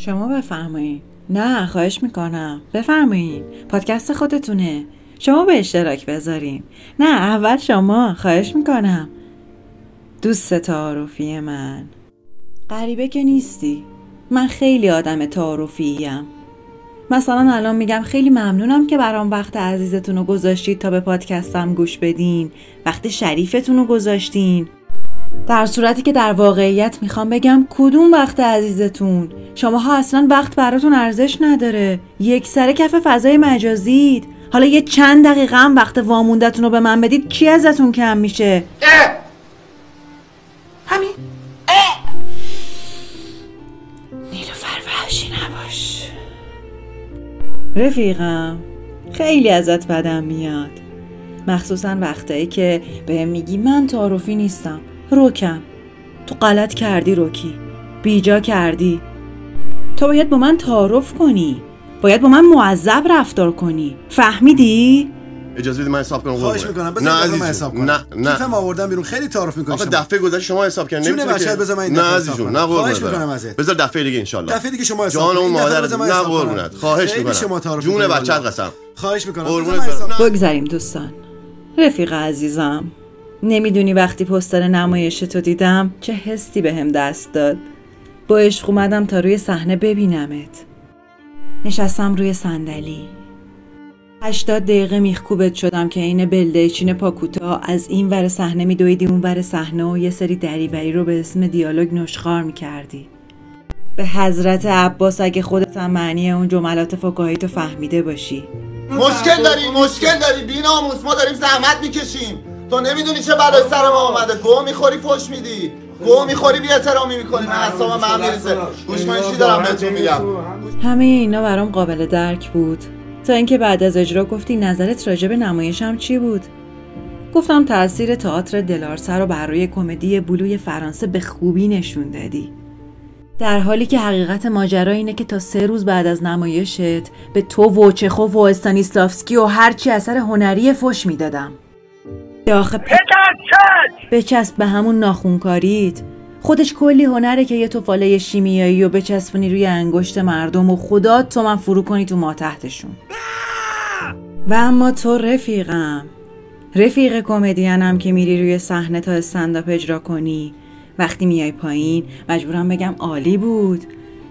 شما بفرمایید نه خواهش می‌کنم. بفرمایید پادکست خودتونه. شما به اشتراک بذارین. نه اول شما. خواهش می‌کنم. دوست تعارفی من. غریبه که نیستی. من خیلی آدم تعارفیم. مثلا الان میگم خیلی ممنونم که برام وقت عزیزتون رو گذاشتید تا به پادکستم گوش بدین. وقت شریفتون رو گذاشتین. در صورتی که در واقعیت می‌خوام بگم کدوم وقت عزیزتون؟ شماها اصلا وقت براتون ارزش نداره. یک سر کف فضای مجازید حالا یه چند دقیقه هم وقت واموندتون رو به من بدید کی ازتون کم میشه؟ همین. نیلوفر وحشی نباش. رفیقم خیلی ازت بدم میاد. مخصوصا وقتایی که به میگی من تعارفی نیستم. روکم تو غلط کردی روکی بیجا کردی تو باید با من تعارف کنی باید با من معذب رفتار کنی فهمیدی؟ اجازه بدید من حساب کنم خواهش. می‌کنم نه بذار عزیز من حساب. کنم نه نه کیفم آوردم بیرون خیلی تعارف می‌کنی آقا دفعه گذشته شما حساب کردین نمی‌تونی بچه‌ت که- بذار من این نه کنم. نه خواهش می‌کنم. ازت. بذار دفعه دیگه ان دفعه دیگه شما حساب جان کنید. اون مادر نه. قربونت خواهش می‌کنم تعارف جون بچت. قسم خواهش می‌کنم. بگذریم دوستان رفیق عزیزم نمی‌دونی وقتی پستر نمایش تو دیدم چه حسی به هم دست داد. با عشق اومدم تا روی صحنه ببینمت. نشستم روی صندلی. هشتاد دقیقه میخکوبت شدم که این بلدیچین پاکوتا از این ور صحنه میدویدی اون ور صحنه و یه سری دریوری رو به اسم دیالوگ نشخار می‌کردی. به حضرت عباس اگه خودت هم معنی اون جملات فکاهی تو فهمیده باشی. مشکل داری مشکل داری. بی ناموس ما داریم زحمت می‌کشیم. تو نمی‌دونی چه بلای سر ما اومده. گو می‌خوری فش میدی. گو می‌خوری بی احترامی می‌کنی. من اعصابم به هم میریزه. گوش کن چی دارم بهتون میگم؟ همه اینا برام قابل درک بود. تا اینکه بعد از اجرا گفتی نظرت راجع به نمایشم چی بود؟ گفتم تاثیر تئاتر دلارسه رو بر روی کمدی بلوی فرانسه به خوبی نشون دادی. در حالی که حقیقت ماجرا اینه که تا سه روز بعد از نمایشت به تو و چخوف و استانیسلافسکی و هرچی اثر هنری فش می‌دادم. آخه پ... بچسب به همون ناخونکاریت. خودش کلی هنره که یه توفاله شیمیایی و بچسبونی روی انگشت مردم و خدا تو من فرو کنی تو ما تحتشون. و اما تو رفیقم. رفیق کمدینم که میری روی صحنه تا استنداپ اجرا کنی. وقتی میای پایین مجبورم بگم عالی بود.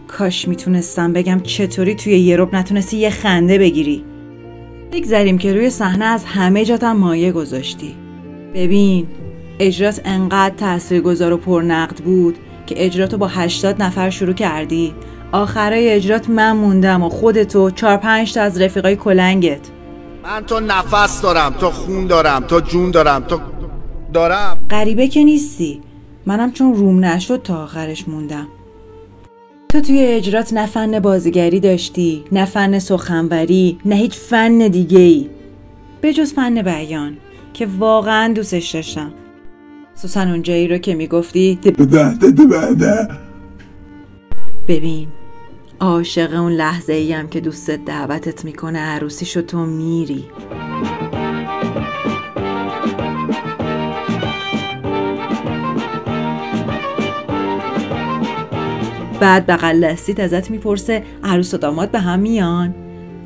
کاش می‌تونستم بگم چطوری توی یه نتونستی یه خنده بگیری. بگذریم که روی صحنه از همه جاتم مایه گذاشتی. ببین اجرات انقدر تاثیرگذار و پرنقد بود که اجراتو با 80 نفر شروع کردی. آخرای اجرات من موندم و خودتو چهار پنج تا از رفیقای کلنگت. من تو نفس دارم تو خون دارم تو جون دارم تو دارم. غریبه که نیستی. منم چون روم نشد تا آخرش موندم. تو توی اجرات نه فن بازیگری داشتی نه فن سخنوری نه هیچ فن دیگه ای به جز فن بیان که واقعا دوستش داشتم. خصوصا اونجایی رو که می‌گفتی ببین عاشق اون لحظه ای هم که دوستت دعوتت می‌کنه عروسیشو تو میری. بعد بغل دستیت ازت می‌پرسه عروس و داماد به هم میان.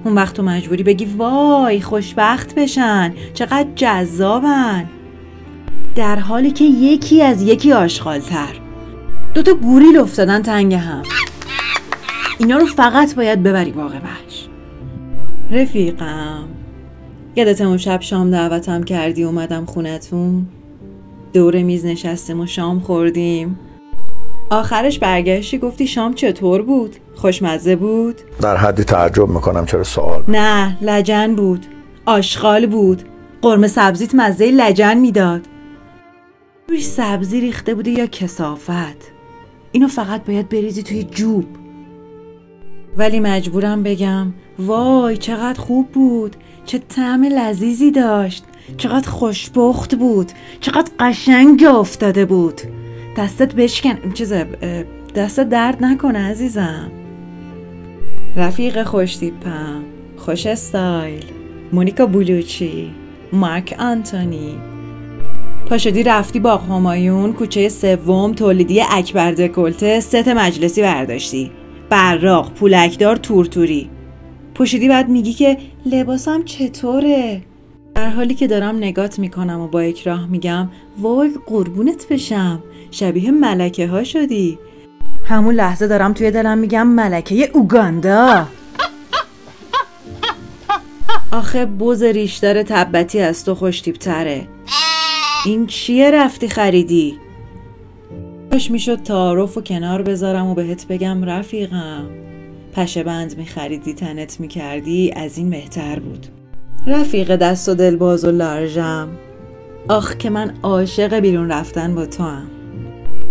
اون وقت تو مجبوری بگی وای خوشبخت بشن چقدر جذابن. در حالی که یکی از یکی آشغالتر. دوتا گوریل افتادن تنگ هم. اینا رو فقط باید ببری باغ وحش. رفیقم یادت اون شب شام دعوتم کردی اومدم خونتون. دور میز نشستیم و شام خوردیم. آخرش برگشتی گفتی شام چطور بود؟ خوشمزه بود؟ در حدی تعجب می‌کنم چرا سوال نه لجن بود. آشغال بود. قرمه سبزیت مزه لجن می‌داد. روش سبزی ریخته بوده یا کسافت؟ اینو فقط باید بریزی توی جوب. ولی مجبورم بگم وای چقدر خوب بود. چه طعم لذیذی داشت. چقدر خوشبخت بود. چقدر قشنگ افتاده بود. دستت بشکن. چیز دستت درد نکنه عزیزم. رفیق خوش تیپم خوش استایل. مونیکا بلوچی مارک آنتونی. پاشدی رفتی با همایون کوچه سوم تولیدی اکبر دکلته ست مجلسی برداشتی. براق پولکدار تورتوری. پوشیدی بعد میگی که لباسم چطوره؟ در حالی که دارم نگات می‌کنم و با اکراه میگم وای قربونت بشم شبیه ملکه ها شدی. همون لحظه دارم توی دلم میگم ملکه اوگاندا. آخه بوز ریشدار تبتی از تو خوشتیب تره این چیه رفتی خریدی؟ کاش می‌شد تعارف و کنار بذارم و بهت بگم رفیقم. پشه بند میخریدی تنت می‌کردی از این بهتر بود. رفیق دست و دل باز و لارژم. آخ که من عاشق بیرون رفتن با تو هم.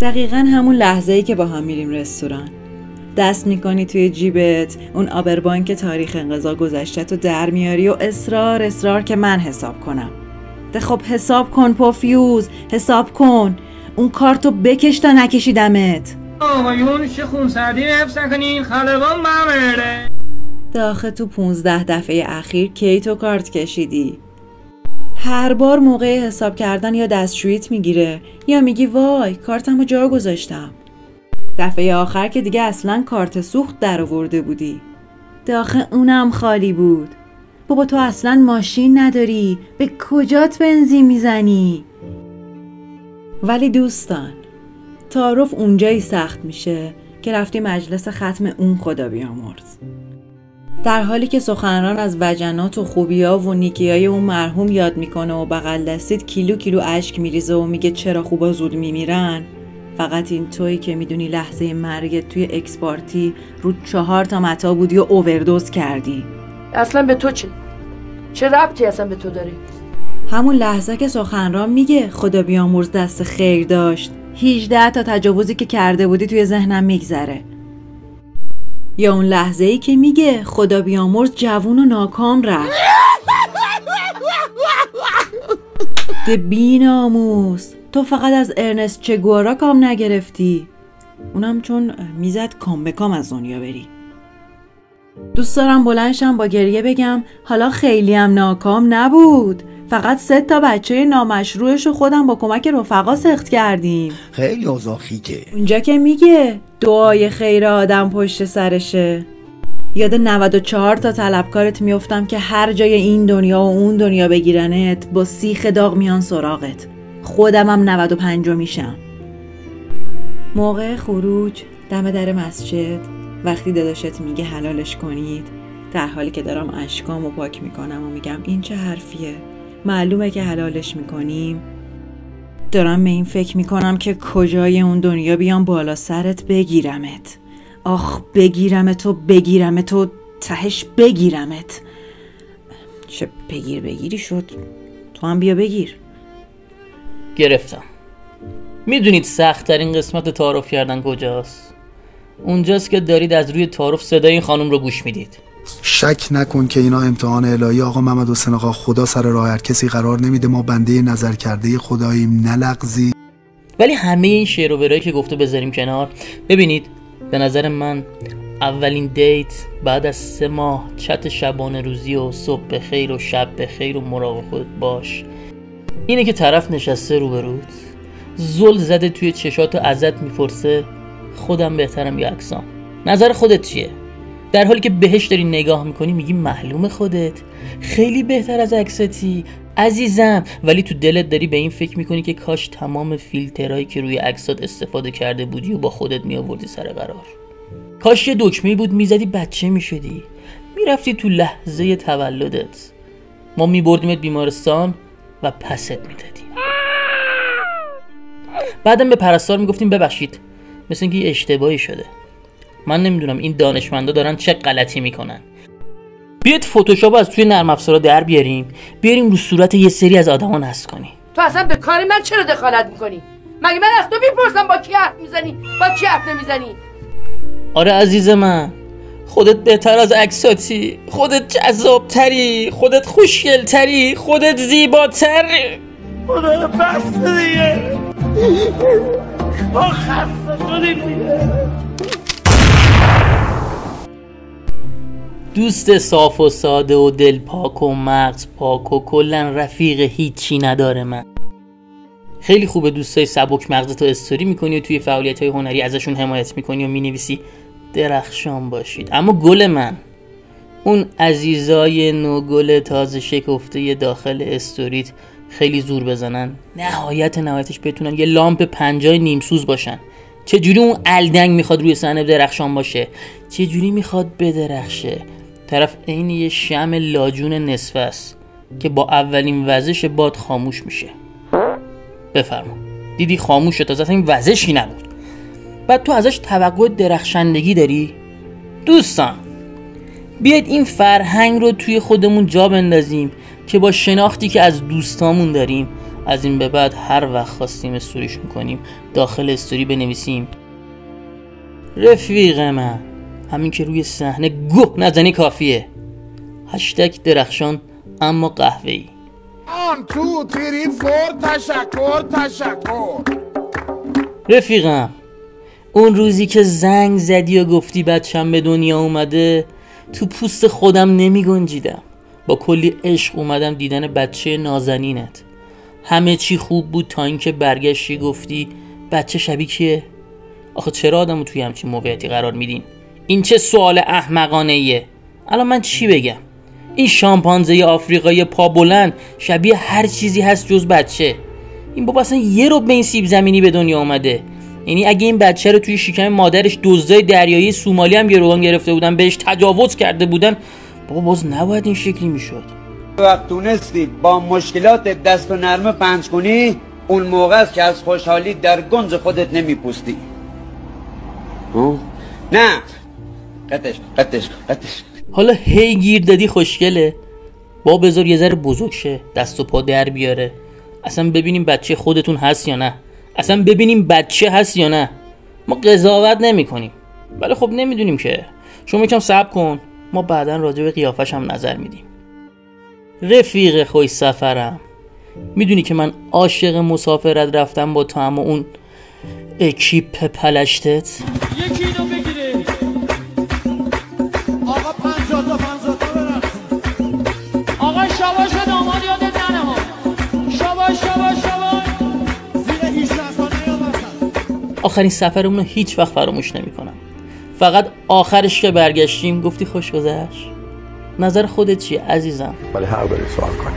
دقیقا همون لحظه ای که با هم میریم رستوران. دست می‌کنی توی جیبت اون آبربانک تاریخ انقضا گذشته تو در میاری و اصرار اصرار که من حساب کنم. ده خب حساب کن پافیوز حساب کن. اون کارتو بکش تا نکشیدمت. آقایون چه خونسردی حفظ نکنین خلبان بمرده داخل تو پونزده دفعه اخیر کی تو کارت کشیدی. هر بار موقع حساب کردن یا دستشوییت می‌گیره یا میگی وای کارتمو جا گذاشتم. دفعه آخر که دیگه اصلا کارت سوخت در آورده بودی. داخل اونم خالی بود. بابا تو اصلا ماشین نداری به کجات بنزین می‌زنی؟ ولی دوستان تعارف اونجایی سخت میشه که رفتی مجلس ختم اون خدا بیامرز. در حالی که سخنران از وجنات و خوبیا و نیکیای اون مرحوم یاد می‌کنه و بغل دستید کیلو کیلو اشک میریزه و میگه چرا خوبا زود میمیرن فقط این تویی که می‌دونی لحظه مرگت توی اکسپارتی رو چهار تا متا بودی و اووردوز کردی. اصلا به تو چه؟ چه ربطی اصلا به تو داری همون لحظه که سخنران میگه خدا بیامرز دست خیر داشت 18 تا تجاوزی که کرده بودی توی ذهنم میگذره. یا اون لحظه ای که میگه خدا بیامرز جوون و ناکام رفت. ده بیناموس تو فقط از ارنست چگوارا کام نگرفتی؟ اونم چون می‌زد کام به کام از دنیا بری. دوست دارم بلنشم با گریه بگم حالا خیلی هم ناکام نبود. فقط سه تا بچه نامشروعش رو خودم با کمک رفقا سخت کردیم. خیلی اوضاع خیته اونجا که میگه دعای خیر آدم پشت سرشه. یاد 94 تا طلبکارت میفتم که هر جای این دنیا و اون دنیا بگیرنت با سیخ داغ میان سراغت. خودمم 95 میشم. موقع خروج دم در مسجد. وقتی داداشت میگه حلالش کنید در حالی که دارم اشکامو پاک می‌کنم و میگم این چه حرفیه؟ معلومه که حلالش می‌کنیم. دارم به این فکر می‌کنم که کجای اون دنیا بیام بالا سرت بگیرمت. آخ بگیرمت و بگیرمت و تهش بگیرمت. چه بگیر بگیری شد؟ تو هم بیا بگیر. گرفتم. می‌دونید سخت ترین قسمت تعارف کردن کجاست؟ اونجاست که دارید از روی تعارف صدای این خانم رو گوش می‌دید. شک نکن که اینا امتحان الهی آقا محمد حسین آقا خدا سر راه هر کسی قرار نمیده. ما بنده نظر کرده خداییم نلغزی ولی همه این شعر و که گفته بذاریم کنار ببینید به نظر من اولین دیت بعد از سه ماه چت شبانه روزی و صبح بخیر و شب بخیر و مراقب خودت باش. اینه که طرف نشسته روبروت زل زده توی چشات و ازت می‌پرسه خودم بهترم یا اکسام؟ نظر خودت چیه؟ در حالی که بهش داری نگاه می‌کنی میگی معلوم خودت. خیلی بهتر از عکستی. عزیزم ولی تو دلت داری به این فکر می‌کنی که کاش تمام فیلترهایی که روی عکسات استفاده کرده بودی و با خودت میآوردی سر قرار. کاش یه دکمه بود می‌زدی بچه می‌شدی. می‌رفتی تو لحظه تولدت. ما میبردیمت بیمارستان و پست می‌دادیم. بعدم به پرستار می‌گفتیم ببخشید. مثل اینکه یه اشتباهی شده. من نمی‌دونم این دانشمندا دارن چه غلطی می‌کنن. بیاید فتوشاپ از توی نرم افزارا در بیاریم. بیاریم رو صورت یه سری از آدما نصب کنیم. تو اصلا به کار من چرا دخالت می‌کنی؟ مگه من از تو می‌پرسم با کی حرف می‌زنی؟ با کی حرف نمی‌زنی؟ آره عزیز من. خودت بهتر از عکساتی. خودت جذابتری. خودت خوشگلتری. خودت زیباتری خدا بس دیگه. ما خسته شدیم دوست صاف و ساده و دل پاک و مغز پاک و کلا رفیق هیچی نداره من. خیلی خوبه دوستای سبک مغزتو استوری می‌کنی و توی فعالیت های هنری ازشون حمایت می‌کنی و می‌نویسی. درخشان باشید. اما گل من اون عزیزای نوگل تازه شکفته داخل استوریت خیلی زور بزنن نهایت نهایتش بتونن یه لامپ پنجای نیمسوز باشن. چجوری اون الدنگ می‌خواد روی صحنه درخشان باشه؟ چجوری می‌خواد بدرخشه؟ طرف عین یه شمع لاجون نصفه است که با اولین وزش باد خاموش میشه. بفرما. دیدی خاموش شد تازه این وزشی نبود. بعد تو ازش توقع درخشندگی داری؟ دوستان بیاید این فرهنگ رو توی خودمون جا بندازیم. که با شناختی که از دوستامون داریم از این به بعد هر وقت خواستیم استوریشون کنیم داخل استوری بنویسیم. رفیق من همین که روی صحنه گوه نزنی کافیه. هشتگ درخشان اما قهوه‌ای. آن تو تیری فور تشکر تشکر. رفیقم اون روزی که زنگ زدی و گفتی بچم به دنیا اومده تو پوست خودم نمی گنجیدم. با کلی عشق اومدم دیدن بچه نازنینت همه چی خوب بود تا اینکه برگشتی گفتی بچه شبیه کیه؟ آخه چرا آدمو توی همچین موقعیتی قرار میدین؟ این چه سوال احمقانه ایه؟ الان من چی بگم؟ این شامپانزه آفریقایی پا بلند شبیه هر چیزی هست جز بچه این بابا اصلا یه رو به این سیب زمینی به دنیا اومده یعنی اگه این بچه رو توی شکم مادرش دزدای دریایی سومالی هم گروگان گرفته بودن بهش تجاوز کرده بودن بابا باز نباید این شکلی می‌شد. وقت تونستی با مشکلات دست و نرمه پنج کنی اون موقع است که از خوشحالی در گنج خودت نمیپوستی. ها؟ نه. قطش قطش قطش. حالا هی گیر دادی خوشگله؟ با بذار یه ذره بزرگ شه دست و پا در بیاره. اصلا ببینیم بچه خودتون هست یا نه. اصلا ببینیم بچه هست یا نه. ما قضاوت نمی کنیم ولی خب نمی‌دونیم که. شما یکم صبر کن. ما بعدا راجع به قیافش هم نظر میدیم. رفیق خوش سفرم. می‌دونی که من عاشق مسافرت رفتم با تو اما اون اکیپ پلشتت؟ یکی اینو بگیره آقا پنجاه تا پنجاه تا برقص آقا شاباش داماد یادت ننما شاباش شاباش شاباش زیر 18 تا نیامدن آخرین سفرمون رو هیچ وقت فراموش نمی‌کنم. فقط آخرش که برگشتیم گفتی خوش گذشت. نظر خودت چیه عزیزم؟ ولی حق داری سوال کنی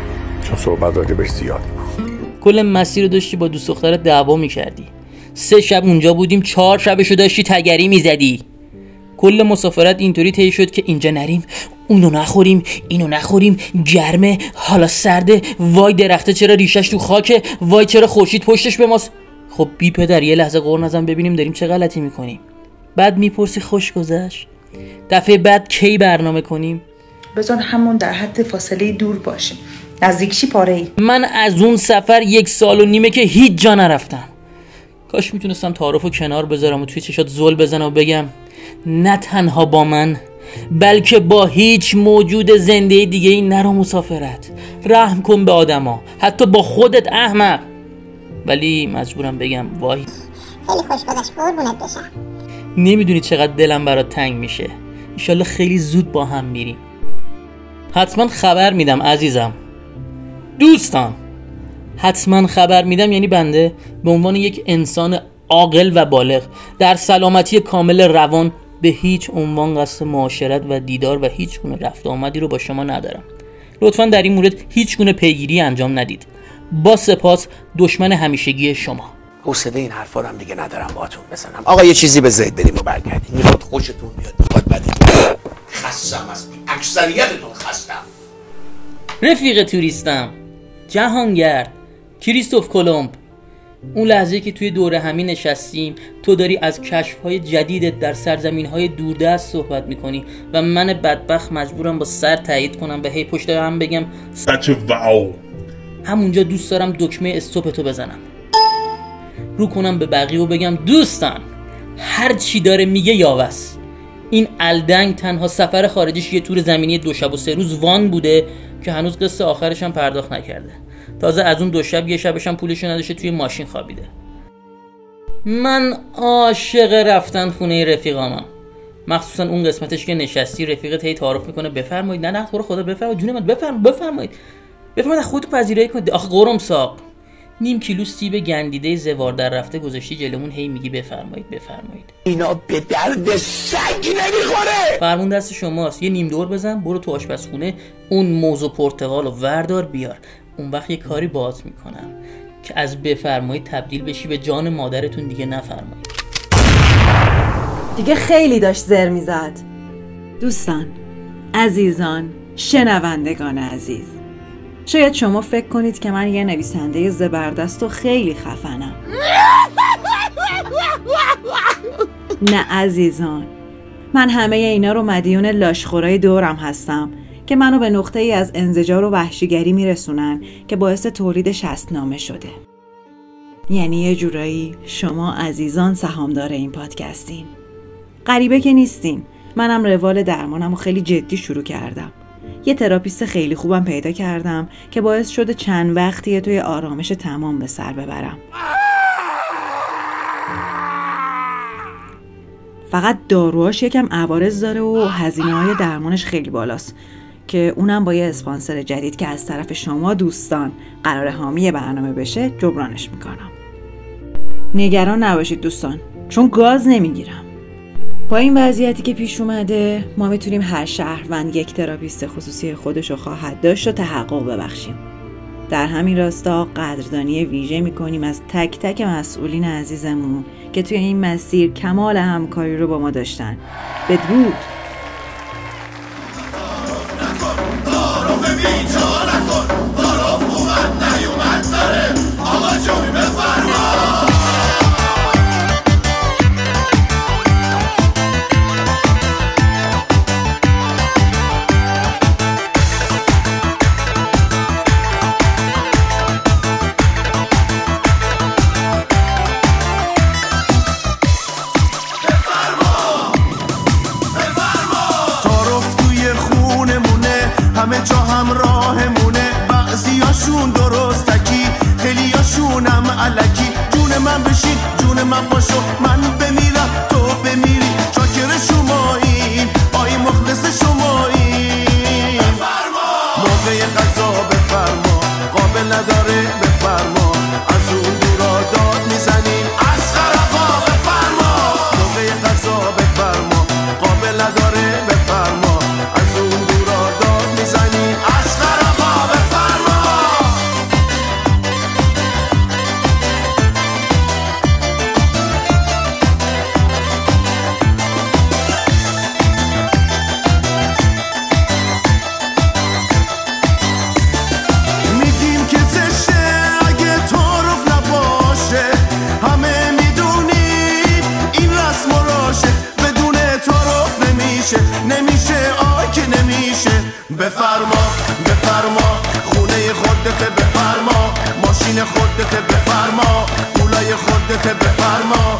چون صحبت راجبش زیاد کل مسیر رو داشتی با دوست دخترت دعوا می‌کردی. سه شب اونجا بودیم چهار شبشو داشتی تگری می‌زدی. کل مسافرت اینطوری طی شد که اینجا نریم اونو نخوریم اینو نخوریم گرمه حالا سرده وای درخته چرا ریشش تو خاکه وای چرا خورشید پشتش به ماست. خب بی پدر یه لحظه قور نزن ببینیم داریم چه غلطی می‌کنیم. بعد می‌پرسی خوش گذشت. دفعه بعد کی برنامه کنیم؟ بذار همون در حد فاصله دور باشیم. نزدیکشی پاره ای من از اون سفر یک سال و نیمه که هیچ جا نرفتم. کاش می‌تونستم تعارف و کنار بذارم و توی چشات زل بزنم و بگم نه تنها با من بلکه با هیچ موجود زنده دیگه ای نرو مسافرت. رحم کن به آدما. حتی با خودت احمق. ولی مجبورم بگم وای. خیلی خوش گذشت. قربونت بشم. نمی‌دونی چقدر دلم برات تنگ میشه. ایشالله خیلی زود با هم میریم. حتما خبر میدم عزیزم. دوستان حتما خبر میدم یعنی بنده به عنوان یک انسان عاقل و بالغ در سلامتی کامل روان به هیچ عنوان قصد معاشرت و دیدار و هیچ گونه رفت آمدی رو با شما ندارم. لطفا در این مورد هیچ گونه پیگیری انجام ندید. با سپاس دشمن همیشگی شما. حوصله این حرفا رو هم دیگه ندارم باهاتون بزنم. آقا یه چیزی به زید بریم و برگردیم. می‌خواد خوشتون بیاد می‌خواد بدتون خستم از اکثریتتون خستم. رفیق توریستم. جهانگرد. کریستوف کلمب اون لحظه که توی دوره همین نشستیم تو داری از کشف های جدیدت در سرزمین های دوردست صحبت می‌کنی و من بدبخت مجبورم با سر تایید کنم و هی پشت هم بگم سچ واو. همونجا دوست دارم دکمه استوپ تو بزنم. رو کنم به بقیه و بگم دوستان هر چی داره میگه یاوس این الدنگ تنها سفر خارجیش یه تور زمینی دو شب و سه روز وان بوده که هنوز قصه آخرش هم پرداخت نکرده. تازه از اون دو شب یه شبش هم پولش نداشته توی ماشین خوابیده. من عاشق رفتن خونه رفیقامم. مخصوصا اون قسمتش که نشستی رفیقت هی تعارف می‌کنه بفرمایید. نه نه تو خدا بفرمایید جون من بفرم بفرمایید. بفرمایید از خودتون پذیرایی کنید. آخه قرم ساق نیم کیلو سیب گندیده زوار در رفته گذاشتی جلومون هی میگی بفرمایید بفرمایید. اینا به درد سگ نمی‌خوره! فرمون دست شماست. یه نیم دور بزن برو تو آشپزخونه اون موز و پرتقال و وردار بیار. اون وقت یه کاری باز می‌کنم که از بفرمایید تبدیل بشی به جان مادرتون دیگه نفرمایید. دیگه خیلی داشت زر می‌زد. دوستان عزیزان شنوندگان عزیز. شاید شما فکر کنید که من یه نویسنده زبردست و خیلی خفنم. نه عزیزان. من همه اینا رو مدیون لاشخورای دورم هستم که منو به نقطه ای از انزجار و وحشیگری میرسونن که باعث تولید شستنامه شده. یعنی یه جورایی شما عزیزان سهامدار این پادکستین. غریبه که نیستین. منم روال درمانم و خیلی جدی شروع کردم. یه تراپیست خیلی خوبم پیدا کردم که باعث شده چند وقتیه توی آرامش تمام به سر ببرم. فقط داروهاش یکم عوارض داره و هزینه های درمانش خیلی بالاست که اونم با یه اسپانسر جدید که از طرف شما دوستان قرار حامی برنامه بشه جبرانش می‌کنم. نگران نباشید دوستان چون گاز نمی‌گیرم. با این وضعیتی که پیش اومده ما می‌تونیم هر شهروند یک تراپیست خصوصی خودش رو خواهد داشت و تحقق ببخشیم. در همین راستا قدردانی ویژه می‌کنیم از تک تک مسئولین عزیزمون که توی این مسیر کمال همکاری رو با ما داشتن. بدرود! جون نمیشه نمیشه آی که نمیشه. بفرما بفرما خونه خودت بفرما. ماشین خودت بفرما پولای خودت بفرما.